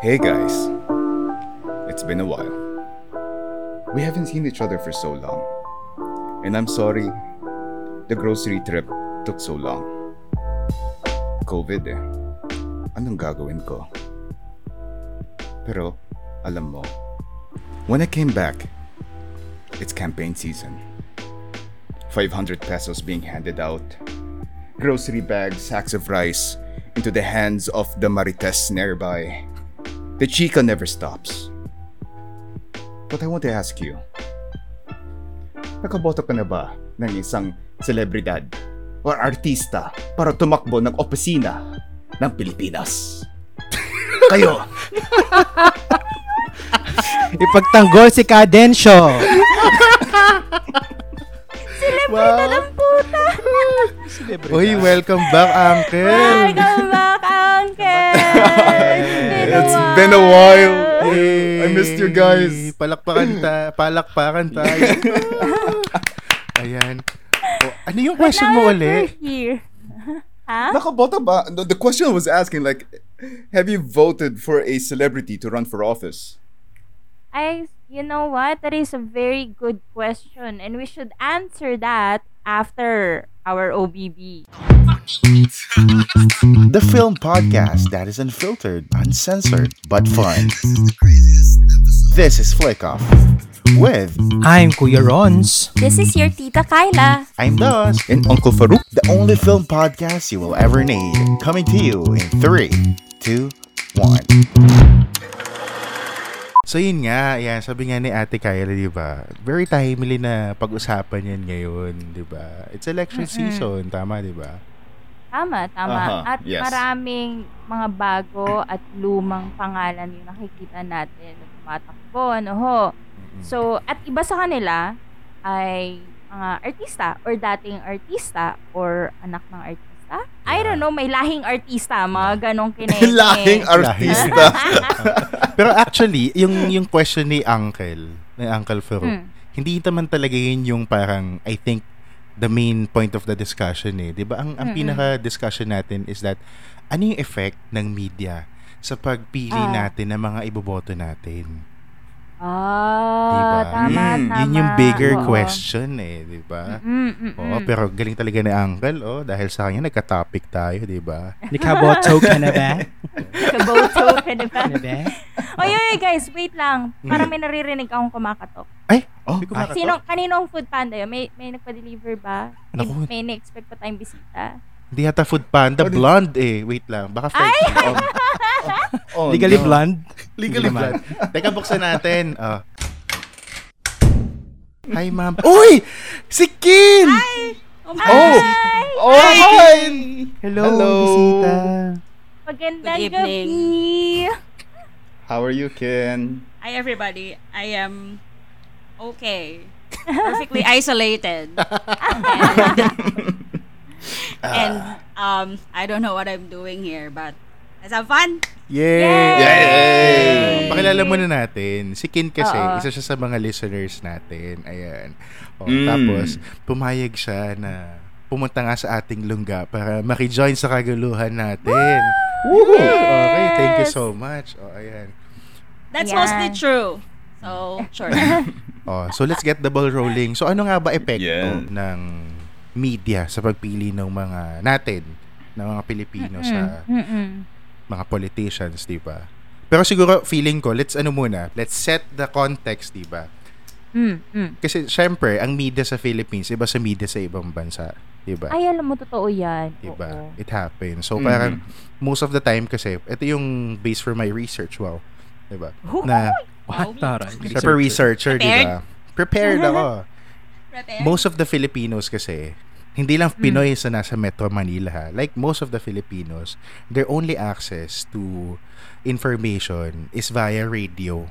Hey guys. It's been a while. We haven't seen each other for so long. And I'm sorry the grocery trip took so long. COVID eh. Anong gagawin ko? Pero, alam mo, when I came back, it's campaign season. 500 pesos being handed out. Grocery bags, sacks of rice into the hands of the marites nearby. The chica never stops. But I want to ask you, nakaboto ka na ba ng isang celebridad or artista para tumakbo ng opisina ng Pilipinas? Kayo! Ipagtanggol si Cadensyo. Wow. ng puta. Uy, welcome back, Uncle! Welcome back, Uncle! It's been a while. I missed you guys. Palakpakan ta, palakpakan tayo. Ayan. Oh, ano yung question mo ulit? Here. Ha? Nakaboto ba? Uh, no, The question was asking like, have you voted for a celebrity to run for office? I, you know what? That is a very good question, and we should answer that after our OBB. The film podcast that is unfiltered, uncensored, but fun. This is Flick Off with I'm Kuya Rons. This is your Tita Kyla. I'm Dos, And Uncle Farouk? the only film podcast you will ever need. Coming to you in three, two, one. So yun nga, yan, sabi nga ni Ate Kyla, di ba? Very timely na pag-usapan yan ngayon, di ba? It's election season, tama, di ba? Tama, tama. Aha, at yes. maraming mga bago at lumang pangalan yung nakikita natin na tumatakbo, ano ho. So, at iba sa kanila ay mga artista or dating artista or anak ng artista. I don't know, may lahing artista, mga ganong kineme. Lahing artista. Pero actually, yung yung question ni Uncle, ni Uncle Farouk, Hmm. hindi naman talaga yun yung parang, I think, the main point of the discussion eh. 'Di ba Ang, ang pinaka-discussion natin is that, ano yung effect ng media sa pagpili Ah. natin ng mga iboboto natin? Ah, Diba? tama, Mm, tama. Yun yung bigger Oo. question eh, 'di ba? Mm, mm, Oo, mm. pero galing talaga ni Uncle, oh, dahil sa kanya nagka-topic tayo, 'di ba? Nikaboto ka na ba? Kaboto ka na ba? Oy, oy, guys, wait lang. Para may naririnig akong kumakatok. Ay, Oh, hindi ko makatok. Sino, kaninong food panda yun? May, may nagpa-deliver ba? May, Naku. may na-expect pa tayong bisita? Hindi yata food panda, blonde eh. Wait lang, baka fried chicken. Oh, Legally no. blonde? Legally blonde. Teka, buksan natin. Oh. Hi, ma'am. Uy! Si Kin! Oh! Hi! Oh, hi! Hello, Hello. bisita. Magandang Good evening. gabi! How are you, Ken? Hi everybody. I am okay. Perfectly isolated. and um I don't know what I'm doing here, but let's have fun. Yay! Yay! Pakilala muna natin. Si Kin kasi, Oo. isa siya sa mga listeners natin. Ayan. O, Mm. Tapos, pumayag siya na pumunta nga sa ating lungga para makijoin sa kaguluhan natin. Woohoo! Okay, thank you so much. O, ayan. That's Ayan. mostly true. So, sure. Oh, so let's get the ball rolling. So ano nga ba epekto Yeah. ng media sa pagpili ng mga natin, ng mga Pilipino sa Mm-mm. Mga politicians, 'di ba? Pero siguro feeling ko, let's ano muna, let's set the context, 'di ba? Mm, mm. Kasi syempre, ang media sa Philippines iba sa media sa ibang bansa, 'di ba? Ay, alam mo, totoo yan. 'Di ba? Oo. It happens. So Mhm. parang most of the time kasi, ito yung base for my research, wow. 'Di ba? Na What? Taray. Super researcher, 'di ba? Prepared ako. Prepare. most of the Filipinos kasi, hindi lang Pinoy sa nasa Metro Manila ha. Like most of the Filipinos, their only access to information is via radio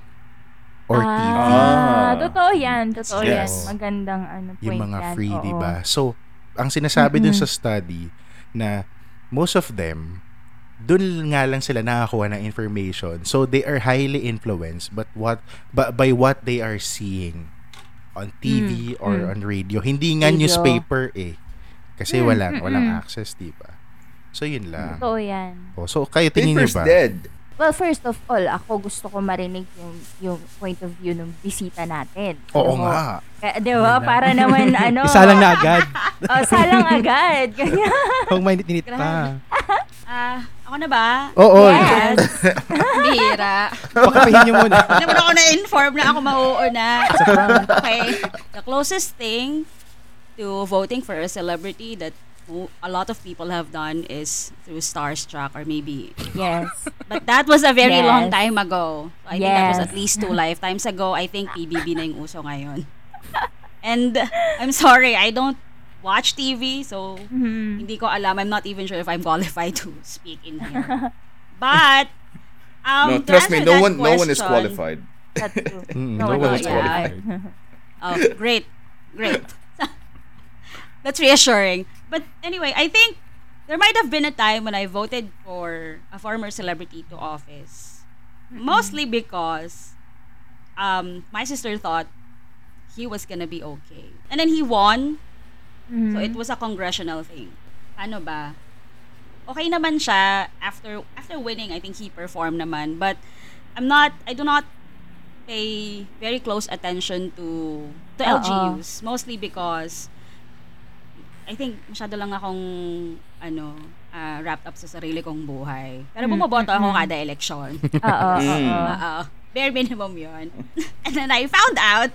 or TV. Ah, Ah. totoo yan. Totoo yan. Yes. Magandang ano, point Yung mga yan. free, di ba? So, ang sinasabi dun Mm-mm. sa study na most of them, dun nga lang sila nakakuha ng information. So, they are highly influenced but what but by what they are seeing on TV Mm, or mm. on radio. Hindi nga Radio. newspaper eh. Kasi Mm, walang mm, walang mm. access, di ba? So, yun lang. Totoo yan. Oh, so, kayo tingin niyo ba? dead. well, first of all, ako gusto ko marinig yung, yung point of view ng bisita natin. Oo Ano, nga. ka- Di ba? Para naman, ano. Isa lang na agad. Oh, salang agad. Ganyan. Kung may ninit pa. Ah, ako na ba? Oo. Yes. Bihira. Pakapihin niyo muna. Hindi naman ako na-inform na ako mauuna. Okay. The closest thing to voting for a celebrity that a lot of people have done is through Starstruck or maybe yes. But that was a very Yes. long time ago. I think that was at least two lifetimes ago. I think PBB na yung uso ngayon. And I'm sorry, I don't watch TV, so Mhm. hindi ko alam. I'm not even sure if I'm qualified to speak in here. But um, no, trust me, no that one, no one is qualified. That's true. Mm, No, no one one knows. is Yeah. qualified. Oh, great. Great. That's reassuring. But anyway, I think there might have been a time when I voted for a former celebrity to office. Mostly because um, my sister thought he was gonna be okay. And then he won. Mhm. So it was a congressional thing. Ano ba? Okay naman siya after after winning. I think he performed naman, but I'm not I do not pay very close attention to to Oo. LGUs mostly because I think masyado lang akong ano ah, wrapped up sa sarili kong buhay. Pero Mm, bumoboto ako mm, kada eleksyon. Oo, oo, oo. Bare minimum yun. And then I found out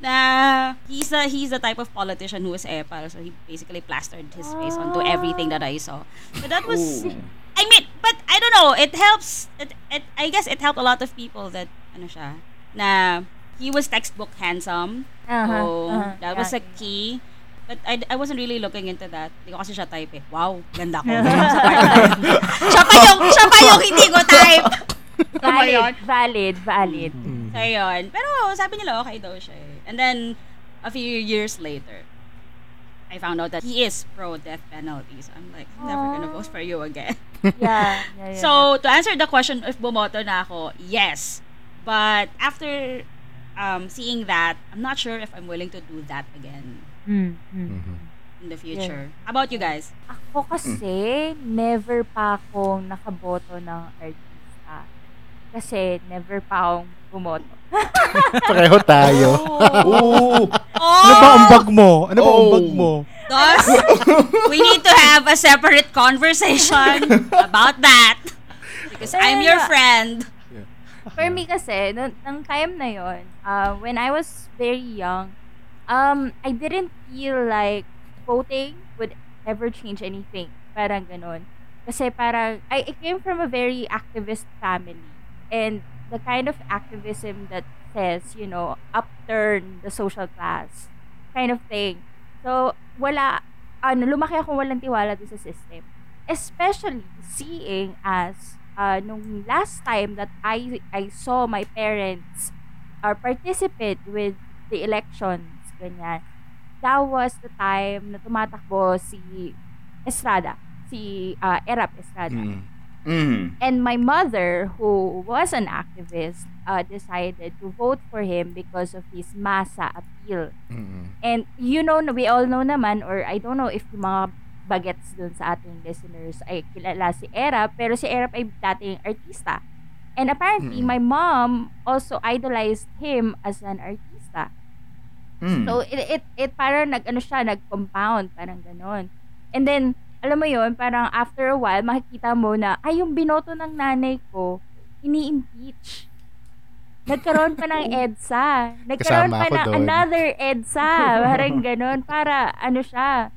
na he's a he's a type of politician who is epal. So he basically plastered his face onto everything that I saw. So that was Ooh. I mean, but I don't know, it helps it, it I guess it helped a lot of people that ano siya na he was textbook handsome. Uh-huh, So uh-huh, that was a key. But I, I wasn't really looking into that. Hindi ko kasi siya type eh. Wow, ganda ko. Siya pa yung, siya pa yung hindi ko type. Valid, valid, valid. So, yun. Pero sabi nila okay daw siya eh. And then, a few years later, I found out that he is pro-death penalty. So, I'm like, I'm never gonna vote for you again. Yeah, yeah, yeah. So, to answer the question if bumoto na ako, yes. But after um, seeing that, I'm not sure if I'm willing to do that again Mm, mm. Mhm. in the future. How about you guys? Ako kasi, never pa akong nakaboto ng artista. Kasi, never pa akong bumoto. Pareho tayo. Ooh. Ano ba ang bag mo? Ano ba ang Oh. bag mo? Thus, we need to have a separate conversation about that. Because I'm your friend. For me kasi, nung, nung time na yon, uh, when I was very young, um, I didn't feel like voting would ever change anything. Parang ganun. Kasi parang, I, I came from a very activist family. And the kind of activism that says, you know, upturn the social class kind of thing. So, wala, ano, lumaki ako walang tiwala doon sa system. Especially seeing as uh, nung last time that I I saw my parents or participate with the elections, ganyan, that was the time na tumatakbo si Estrada, si uh, Erap Estrada. Mm. Mm. And my mother, who was an activist, uh, decided to vote for him because of his masa appeal. Mm. And you know, we all know naman, or I don't know if yung mga bagets dun sa ating listeners ay kilala si Erap, pero si Erap ay dating artista. And apparently, Mm. my mom also idolized him as an artista. Mm. So, it, it, it parang nag, ano siya, nag-compound, parang ganon. And then, alam mo yon parang after a while, makikita mo na, ay, yung binoto ng nanay ko, ini-impeach. Nagkaroon pa ng EDSA. Nagkaroon Kasama pa ng doon. another EDSA. Parang ganon. Para, ano siya,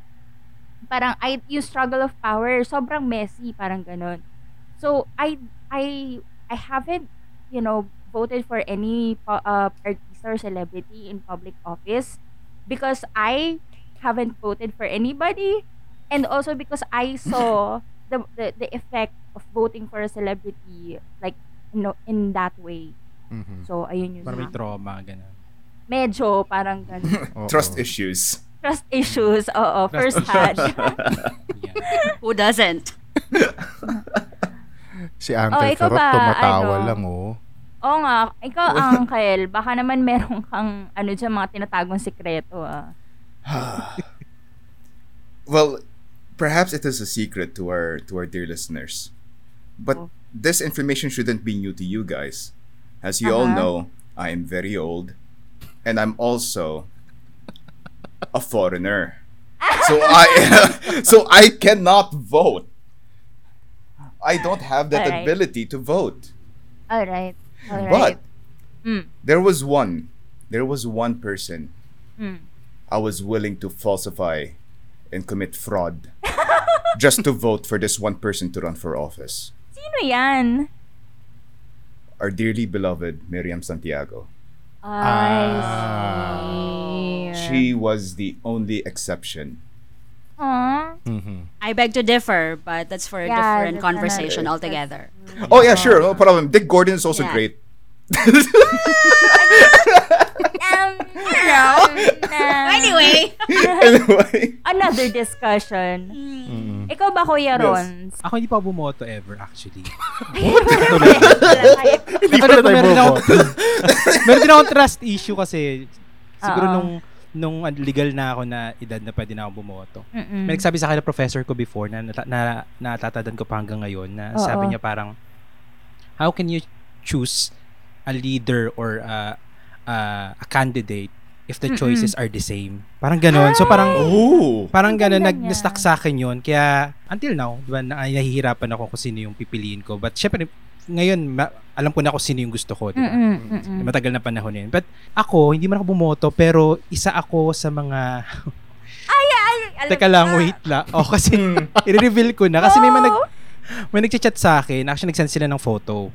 parang I, yung struggle of power, sobrang messy, parang ganon. So, I, I, I haven't, you know, voted for any po- uh, artist or celebrity in public office because I haven't voted for anybody and also because I saw the, the the effect of voting for a celebrity like you know, in that way. Mhm. So ayun yun. Parang may na. trauma, gano'n. Medyo parang ganun. Trust issues. Trust issues. Oo, Trust first hand. Yan. Who doesn't? Si Uncle Oh, ikaw Ferot ba, tumatawa ano? lang oh. Oo nga, ikaw Uncle, baka naman meron kang ano dyan, mga tinatagong sikreto ah. well, perhaps it is a secret to our to our dear listeners. But Oh. this information shouldn't be new to you guys. As you all Uh-huh. know, I am very old, and I'm also a foreigner. So I so I cannot vote. I don't have that Alright. ability to vote. All right. All But right. Mm. there was one, there was one person Mm. I was willing to falsify and commit fraud just to vote for this one person to run for office. Sino yan? Our dearly beloved Miriam Santiago. I see. She was the only exception. Aw. Mhm. I beg to differ, but that's for a Yeah, different conversation another- altogether. Oh yeah, sure, no problem. Dick Gordon is also Yeah. great. Um, no. Anyway, anyway, Another discussion. Mm. Ikaw ba, Kuya Yes. Rons? Ako hindi pa bumoto ever, actually. Hindi pala tayo ko, meron din ako, boboto. meron din akong trust issue kasi siguro Oo. nung nung legal na ako na edad na pwede na ako bumoto. Mm-mm. May nagsabi sa akin na professor ko before na, na, na natatandaan ko pa hanggang ngayon na Oo. sabi niya parang how can you choose a leader or a, a, a candidate if the Mm-mm. choices are the same? Parang ganon. So parang oh, Parang gano'n, Ang nag ganda niya. stuck sa akin yun. Kaya, until now, di ba, na, nahihirapan ako kung sino yung pipiliin ko. But, syempre, ngayon, ma- alam ko na kung sino yung gusto ko, di ba? Mm-mm, mm-mm. Matagal na panahon yun. But, ako, hindi man ako bumoto, pero isa ako sa mga... Alam- Teka lang, ah, wait lang. Oh, kasi, i-reveal ko na. Kasi may, mga nag, oh. may nagchat sa akin. Actually, nag-send sila ng photo.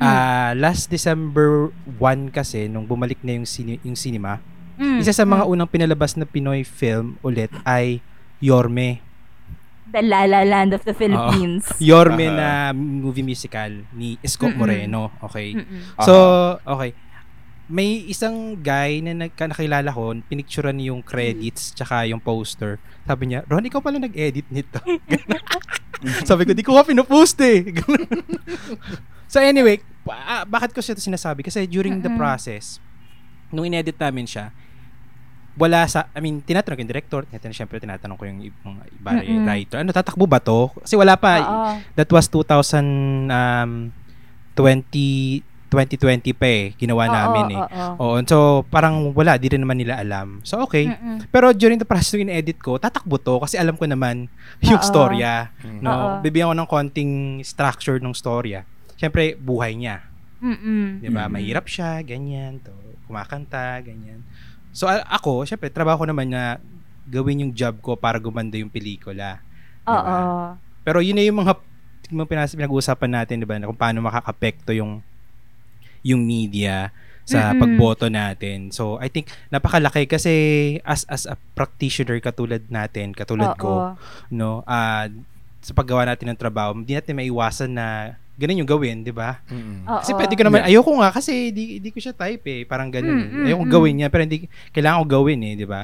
Hmm. Ah, last December 1 kasi, nung bumalik na yung, sini- yung cinema, Mm, isa sa mga mm. unang pinalabas na Pinoy film ulit ay Yorme. The La La Land of the Philippines. Yorme Aha. na movie musical ni Isko Mm-mm. Moreno. Okay. Mm-mm. So, okay. May isang guy na nagka nakilala ko, pinicturean yung credits tsaka yung poster. Sabi niya, Ron, ikaw pala nag-edit nito. Sabi ko, di ko nga pinupost eh. so anyway, ba- ah, bakit ko siya ito sinasabi? Kasi during the process, nung in-edit namin siya, wala sa, I mean, tinatanong ko yung director, tinatanong, syempre tinatanong ko yung ibang iba Mm-mm. writer, ano, tatakbo ba to? Kasi wala pa, Oo. that was 2000 um 20 2020 pa eh ginawa Oo, namin eh. oo. Oo, so parang wala, di rin naman nila alam. So okay. Mm-mm. Pero during the process ng edit ko, tatakbo to kasi alam ko naman yung Oo. storya. Mm. No, Oo. bibigyan ko ng konting structure ng storya. Siyempre, buhay niya. Mm-mm. 'Di ba? Mhm. Mahirap siya, ganyan, to, kumakanta, ganyan. So ako, syempre, trabaho ko naman na gawin yung job ko para gumanda yung pelikula. Oo. Diba? Pero yun na yung mga mga pinas- pinag-uusapan natin, 'di ba, na kung paano makakapekto yung yung media sa Mm-mm. pagboto natin. So, I think napakalaki kasi as as a practitioner katulad natin, katulad ko, Oo. no, ah sa paggawa natin ng trabaho, hindi natin maiwasan na ganun yung gawin, 'di ba? Mm. Oo. Kasi pwede ko naman, ayoko nga kasi di, di ko siya type eh. Parang ganun. Mm, eh. mm, ayoko mm. gawin niya, pero hindi, kailangan ko gawin eh, di ba?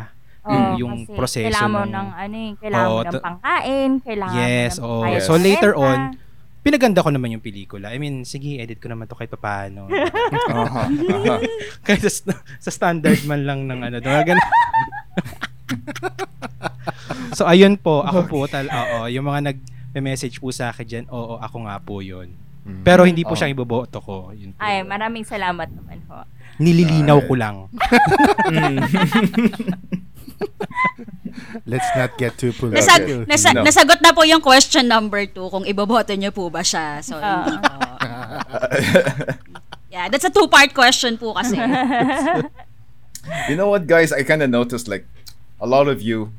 Yung- yung kasi proseso Kailangan mo ng ano eh, kailangan Oo, mo ng pangkain, kailangan Yes, mo ng oo. kaya So, later on, Pinaganda ko naman yung pelikula. I mean, sige, edit ko naman to kahit. Aha, aha. kahit sa, sa standard man lang ng ano. Ganun. so, ayun po. Ako po, tal, oo. Yung mga nag-message po sa akin dyan, oo, ako nga po yun. Mm. Pero hindi po Oo. siya iboboto ko. Yun po. Ay, maraming salamat naman po. Nililinaw ko lang. Let's not get too Nasa, political. nasa, No. Nasagot na po yung question number two kung iboboto niyo po ba siya. So, hindi po. yeah, that's a two-part question po kasi. You know what, guys? I kind of noticed like a lot of you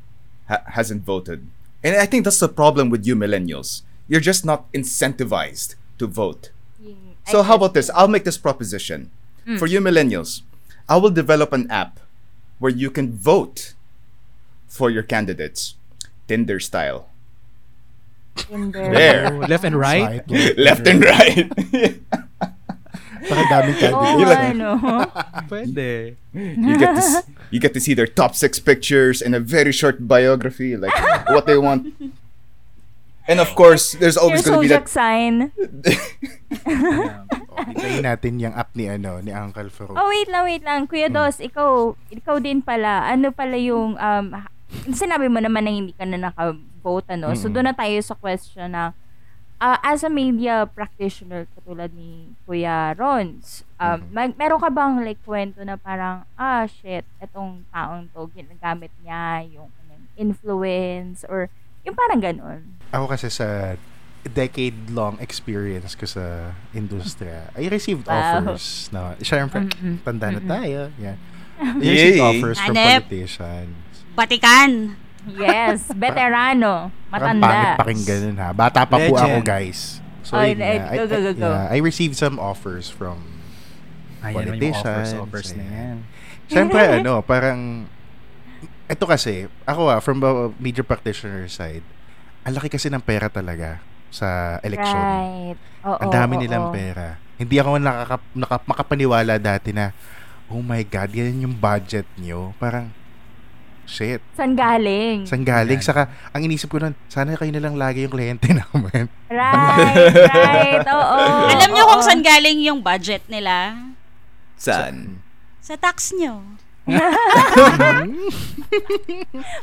ha- hasn't voted, and I think that's the problem with you millennials. You're just not incentivized to vote. Yung- So how about this? I'll make this proposition hmm. for you millennials. I will develop an app where you can vote for your candidates, Tinder style, Tinder. There. Oh, left and right? Swipe left and right. Baka daming Oo, candidate. Yun lang. ano. Pwede. you get to s- you get to see their top six pictures and a very short biography, like what they want. And of course, there's always going to be that. sign. Oh, hintayin natin yung app ni ano ni Uncle Faro. Oh, wait lang, wait lang. Kuya Dos, ikaw, ikaw din pala. Ano pala yung, um, ha- sinabi mo naman na hindi ka na naka-vote, ano? So, Mm. doon na tayo sa question na, ah, as a media practitioner katulad ni Kuya Rons, um, mag, meron ka bang like kwento na parang, ah, shit, etong taong to, ginagamit niya yung influence or yung parang ganun. Ako kasi sa decade-long experience ko sa industriya, I received Wow. offers na, syempre, Mm-mm. tanda na Mm-mm. tayo. Yan. I received Yay. offers from Hanep. politicians. Batikan. Yes, veterano, Parang pangit matanda. pakinggan nun, ha. Bata pa po Legend. ako, guys. So, Ay, yun nga. go, go, go, go. yeah, I received some offers from Ayan yung offers, Politicians, offers na yan. Siyempre, ano, parang, ito kasi, ako ah, from a media practitioner side, ang laki kasi ng pera talaga sa election. Right. Oo, Ang dami oo, nilang oo. pera. Hindi ako nakaka, naka, makapaniwala dati na, oh my God, yan yung budget nyo. Parang, shit, San galing? saan galing? Saka, ang inisip ko nun, sana kayo na lang lagi yung kliyente namin. Right, right. Oo. Alam niyo kung saan galing yung budget nila? San? Sa tax niyo.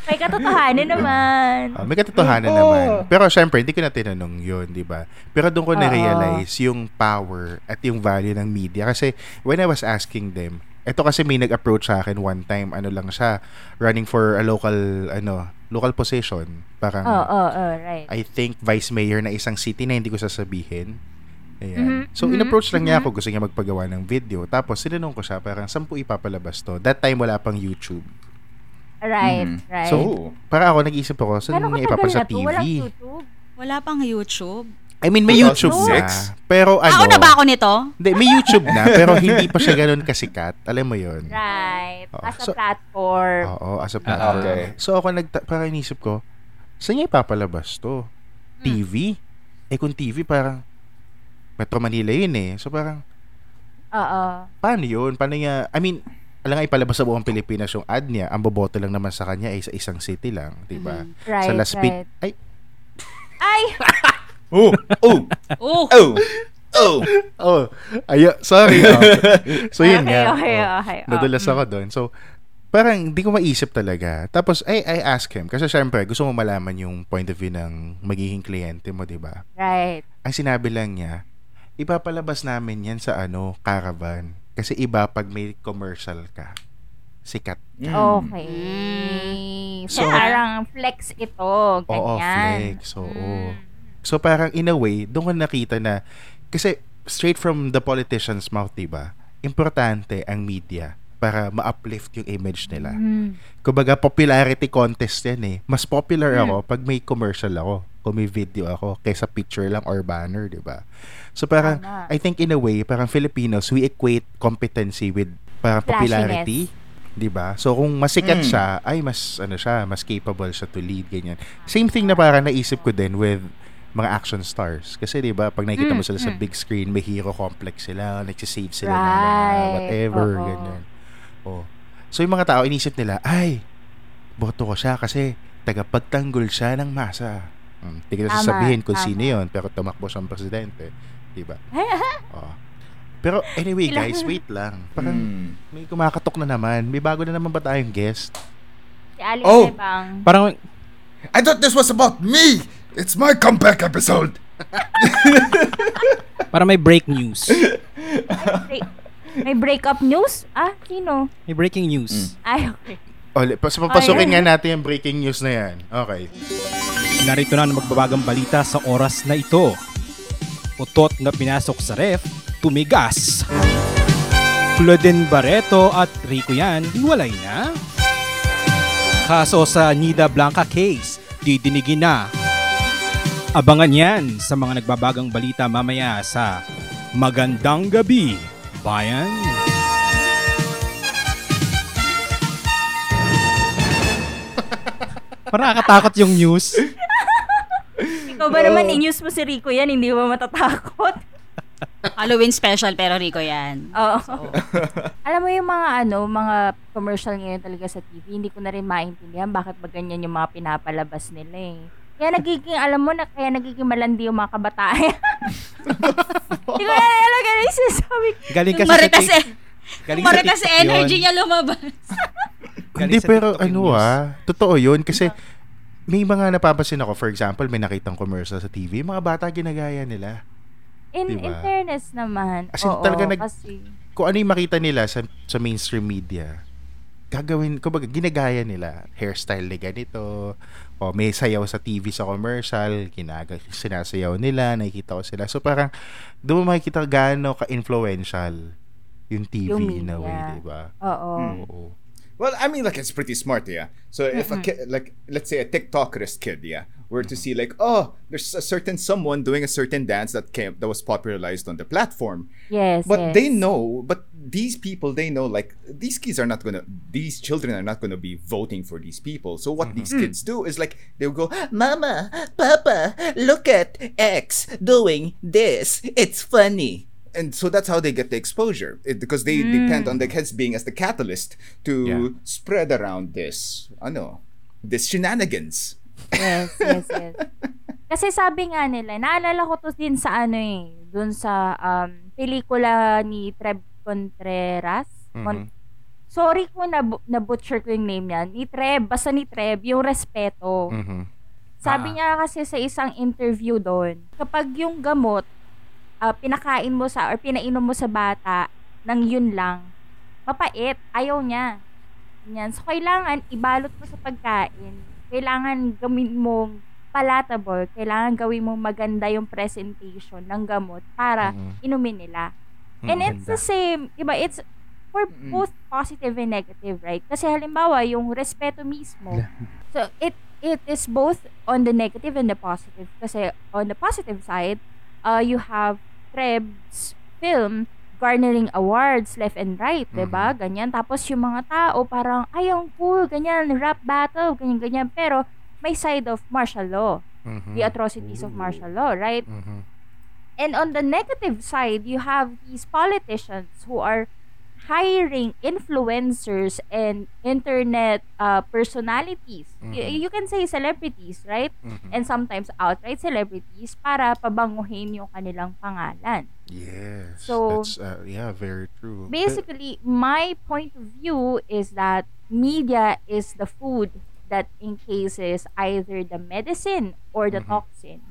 May katotohanan naman. Ah, may katotohanan naman. Pero syempre, hindi ko na tinanong yun, di ba? Pero doon ko na-realize yung power at yung value ng media. Kasi when I was asking them, ito kasi may nag-approach sa akin one time, ano lang siya, running for a local, ano, local position. Parang, Oo, oo, oo, right. I think vice mayor na isang city na hindi ko sasabihin. Ayan. Mhm, So, mhm, in-approach lang niya mhm. ako. Gusto niya magpagawa ng video. Tapos, sinanong ko siya, parang, saan po ipapalabas to? That time, wala pang YouTube. Right, Mhm. right. So, Oh. para ako, nag-isip ako, saan niya na to? TV? Walang YouTube? Wala pang YouTube. I mean, may YouTube na. 2006? Pero ano, Ako na ba ako nito? Hindi, may YouTube na, pero hindi pa siya ganun kasikat. Alam mo yun? Right. Oo. As a So- platform. Oo, as a Ah, platform. okay. So ako, nagta- parang inisip ko, saan niya ipapalabas to? TV? Eh kung TV, parang Metro Manila yun eh. So parang, Oo. paano yun? Paano niya, I mean, alam nga ipalabas sa buong Pilipinas yung ad niya, ang boboto lang naman sa kanya ay sa isang city lang, di ba? Mhm. Right, sa Las right. ay, Ay! Oh! Oh! Oh, Oh! Oh! oh, ay, sorry. oh. So yun okay, nga. okay, oh. okay. Oh, Nadulas mm. ako doon. So, parang hindi ko maisip talaga. Tapos, I, I ask him. Kasi syempre, gusto mo malaman yung point of view ng magiging kliyente mo, di ba? Right. Ang sinabi lang niya, ipapalabas namin yan sa ano, caravan. Kasi iba pag may commercial ka. Sikat. Mm. Okay. So- So, parang flex ito. Ganyan. Oo, flex. Oo. Mm. So, parang in a way, doon ko nakita na, kasi straight from the politician's mouth, di ba? Importante ang media para ma-uplift yung image nila. Mm. Kumbaga, popularity contest yan eh. Mas popular Hmm. ako pag may commercial ako, kung may video ako, kaysa picture lang or banner, di ba? So parang, Tama. I think in a way, parang Filipinos, we equate competency with parang popularity. Di ba? So kung masikat Mm. siya, ay mas ano siya, mas capable siya to lead ganyan. Same thing na parang naisip ko din with mga action stars. Kasi 'di ba, pag nakikita mo Mm, sila sa mm. big screen, may hero complex sila, nagsisave sila ng mga Right. whatever Oo. ganyan. Oh. So yung mga tao inisip nila, ay boto ko siya kasi tagapagtanggol siya ng masa. Hmm, Hindi ko Tama, sasabihin kung tama. sino yun, pero tumakbo siyang presidente. Di ba? oh. Pero anyway guys, wait lang. Parang Mm. may kumakatok na naman. May bago na naman ba tayong guest? Si Alice Oh! Ebang. Parang, I thought this was about me! It's my comeback episode! parang may break news. Ay, break- may breakup news? Ah, sino? May breaking news. Ay, okay. O, li- pas papasukin nga natin yung breaking news na yan. Okay. Narito na ang magbabagang balita sa oras na ito. Utot na pinasok sa ref, tumigas. Claudine Barreto at Rico yan, hiwalay na. Kaso sa Nida Blanca case, didinigin na. Abangan yan sa mga nagbabagang balita mamaya sa Magandang Gabi, Bayan. Parang nakakatakot yung news. Ikaw ba naman in-use mo si Rico yan, hindi mo matatakot? Halloween special pero Rico yan. Oo. Alam mo yung mga ano, mga commercial ngayon talaga sa TV, hindi ko na rin maintindihan bakit ba ganyan yung mga pinapalabas nila eh. Kaya nagiging, alam mo na, kaya nagiging malandi yung mga kabataan. Hindi ko na alam kaya yung sinasabi. Galing kasi Maritas, sa eh, galing maritas TikTok energy yun. niya lumabas. Hindi, sa pero ano news. ah, totoo yun kasi may mga napapansin ako, for example, may nakitang commercial sa TV, mga bata ginagaya nila. In, Diba? in fairness naman, As in, oo, talaga nag- kasi, Kung ano yung makita nila sa, sa mainstream media, gagawin, kumbaga, ginagaya nila. Hairstyle ni ganito, o may sayaw sa TV sa commercial, ginaga, sinasayaw nila, nakikita ko sila. So parang, doon mo makikita gaano ka-influential yung TV Yung in a way, di ba? oo. Oo. Well, I mean, like it's pretty smart, yeah. So if a kid, like, let's say a TikTokerist kid, yeah, were to see like, oh, there's a certain someone doing a certain dance that came that was popularized on the platform, Yes, but yes. they know, but these people they know, like these kids are not gonna, these children are not gonna be voting for these people. So what these kids do is like they'll go, Mama, Papa, look at X doing this. It's funny. And so that's how they get the exposure it, because they depend on the kids being as the catalyst to Yeah. spread around this, ano, this shenanigans. Yes, yes, yes. Kasi sabi nga nila, naalala ko to din sa ano eh, dun sa um, pelikula ni Trev Contreras. Mon- Mhm. Sorry kung nab- na-butcher ko yung name niya. Ni Trev, basta ni Trev, yung respeto. Mhm. Sabi Ah. niya kasi sa isang interview doon, kapag yung gamot, ah, pinakain mo sa, or pinainom mo sa bata, ng yun lang, mapait, ayaw niya. Yan. So, kailangan ibalot mo sa pagkain. Kailangan gawin mong palatable. Kailangan gawin mong maganda yung presentation ng gamot para Mhm. inumin nila. And Mhm. it's the same, iba, it's for Mm-mm. both positive and negative, right? Kasi halimbawa, yung respeto mismo. So, it it is both on the negative and the positive. Kasi on the positive side, uh, you have Treb's film garnering awards left and right, 'di ba? Ganyan. Tapos yung mga tao parang ay ang cool, ganyan, rap battle, ganyan ganyan. Pero may side of martial law, Mhm. the atrocities of martial law, right? Mhm. And on the negative side, you have these politicians who are hiring influencers and internet uh, personalities. Y- Mhm. you can say celebrities, right? Mhm. And sometimes outright celebrities para pabanguhin yung kanilang pangalan. Yes. So- that's uh, yeah, very true. Basically, my point of view is that media is the food that encases either the medicine or the Mhm. toxin.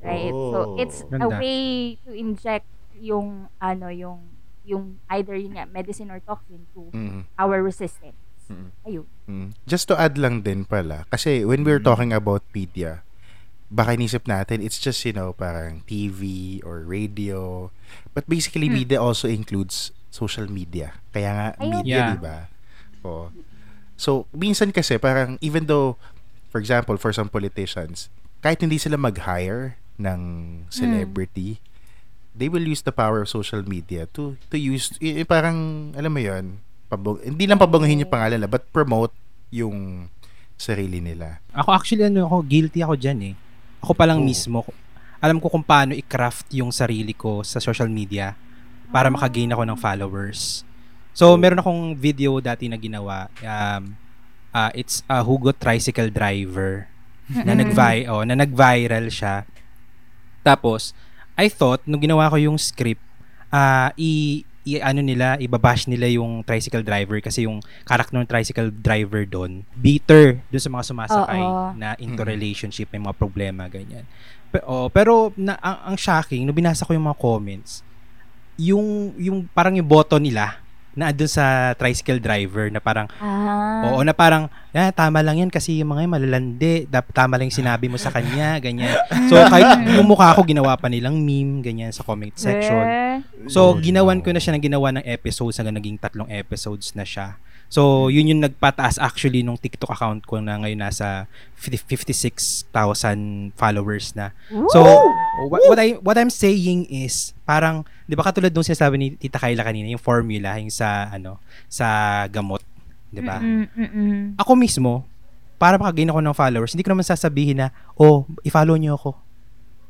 Right? So it's a Ganda. way to inject yung ano yung yung either yun nga medicine or toxin to Mhm. our resistance. Mhm. Ayun. Mm. Just to add lang din pala, kasi when we're talking about media, baka inisip natin, it's just, you know, parang TV or radio. But basically, Hmm. media also includes social media. Kaya nga, Ayun. media, Yeah. di ba? Oo. So, minsan kasi, parang, even though, for example, for some politicians, kahit hindi sila mag-hire ng celebrity, they will use the power of social media to to use eh, eh, parang alam mo yon pabong, hindi lang pabanguhin yung pangalan nila but promote yung sarili nila. Ako actually ano ako, guilty ako diyan eh. Ako pa lang Oo. mismo. Alam ko kung paano i-craft yung sarili ko sa social media para makagain ako ng followers. So, meron akong video dati na ginawa. Um, ah, it's a Hugo Tricycle Driver na nag oh, na nag-viral siya. Tapos, I thought, nung ginawa ko yung script, ah i, i ano nila, ibabash nila yung tricycle driver kasi yung karakter ng tricycle driver doon, bitter doon sa mga sumasakay Oo. na into relationship, may mga problema, ganyan. Pero, oh, pero na, ang, ang shocking, nung binasa ko yung mga comments, yung, yung parang yung bottom nila, na doon sa tricycle driver na parang Ah. Oo, na parang, ah, tama lang yan kasi yung mga yan malalandi. Dap, tama lang yung sinabi mo sa kanya, ganyan. So, kahit yung mukha ko, ginawa pa nilang meme, ganyan, sa comment section. So, ginawan ko na siya ng ginawa ng episodes hanggang naging tatlong episodes na siya. So, yun yung nagpataas actually nung TikTok account ko na ngayon nasa 50 56,000 followers na. So, what, what I what I'm saying is parang 'di ba katulad nung sinasabi ni Tita Kyla kanina, yung formula yung sa ano, sa gamot, 'di ba? Ako mismo para makagain ako ng followers, hindi ko naman sasabihin na, "Oh, i-follow niyo ako."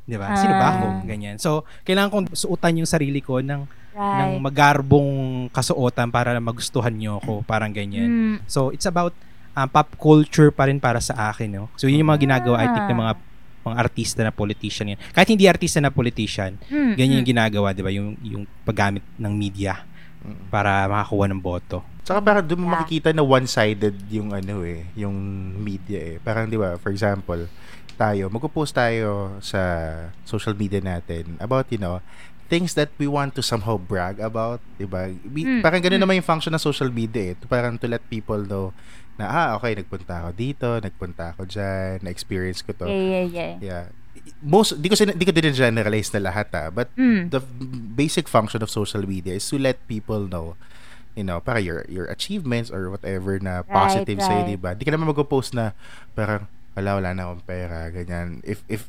'Di ba? Sino ba ako? Ah. Ganyan. So, kailangan kong suotan yung sarili ko ng ng Right. magarbong kasuotan para magustuhan niyo ako, parang ganyan. Mm. So, it's about um, pop culture pa rin para sa akin, no? So, yun yung mga ginagawa, I think, ng mga mga artista na politician yan. Kahit hindi artista na politician, Mm, ganyan mm. yung ginagawa, di ba? Yung, yung paggamit ng media Mm. para makakuha ng boto. Tsaka parang doon mo Yeah. makikita na one-sided yung ano eh, yung media eh. Parang 'di ba, for example, tayo, magpo-post tayo sa social media natin about, you know, things that we want to somehow brag about, 'di ba? Mm, Parang ganun naman yung function ng social media eh. Parang to let people know na ah, okay, nagpunta ako dito, nagpunta ako diyan, na-experience ko to. Yeah, yeah, yeah. Yeah. Most di ko sin- di ko din generalize na lahat ah, but Mm. the basic function of social media is to let people know you know, para your your achievements or whatever na positive Right, sa'yo, right. di ba? Di ka naman mag-post na parang, wala, wala na akong pera, ganyan. If, if,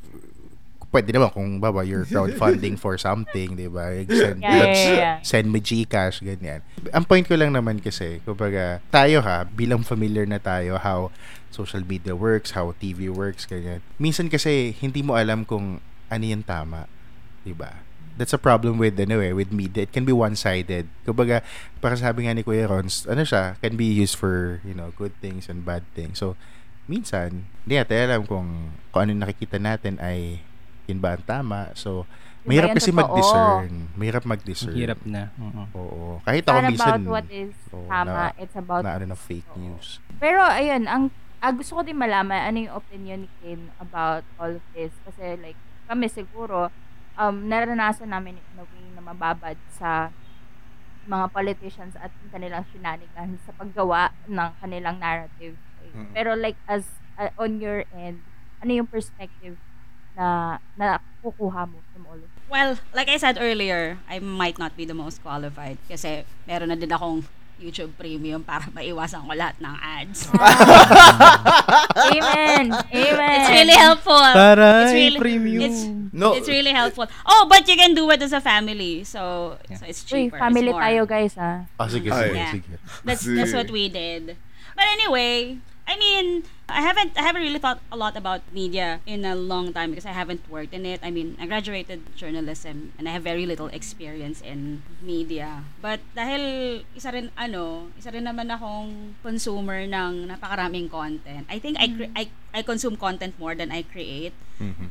pwede naman kung baba you're crowdfunding for something, di ba? Send, Yeah, yeah, yeah. send me Gcash, ganyan. Ang point ko lang naman kasi, kumbaga, tayo ha, bilang familiar na tayo how social media works, how TV works, ganyan. Minsan kasi, hindi mo alam kung ano yung tama, di ba? That's a problem with, ano eh, with media. It can be one-sided. Kumbaga, para sabi nga ni Kuya Rons, ano siya, can be used for, you know, good things and bad things. So, minsan, hindi natin alam kung, kung ano nakikita natin ay yun ba ang tama. So, mahirap kasi totoo? mag-discern. Mahirap mag-discern. hirap na. Oo. Oo. Kahit It's ako minsan, about what is oo, tama. na- it's about... na ano na fake news. Pero, ayun, ang ah, gusto ko din malaman ano yung opinion ni Kim about all of this. Kasi, like, kami siguro, um, naranasan namin in a way na mababad sa mga politicians at kanilang shenanigans sa paggawa ng kanilang narrative. Mm. Pero like as uh, on your end, ano yung perspective na nakukuha mo from all of? Well, like I said earlier, I might not be the most qualified kasi meron na din akong YouTube Premium para maiwasan ko lahat ng ads. Amen! Amen! It's really helpful. Taray, it's really, premium. It's, No. it's really helpful. Oh, but you can do it as a family. So, so it's Uy, cheaper. family it's more. tayo guys ah. Ah, sige, sige, Yeah. sige. That's that's what we did. But anyway, I mean, I haven't I haven't really thought a lot about media in a long time because I haven't worked in it. I mean, I graduated journalism and I have very little experience in media. But dahil isa rin ano, isa rin naman akong consumer ng napakaraming content. I think I cre- I I consume content more than I create.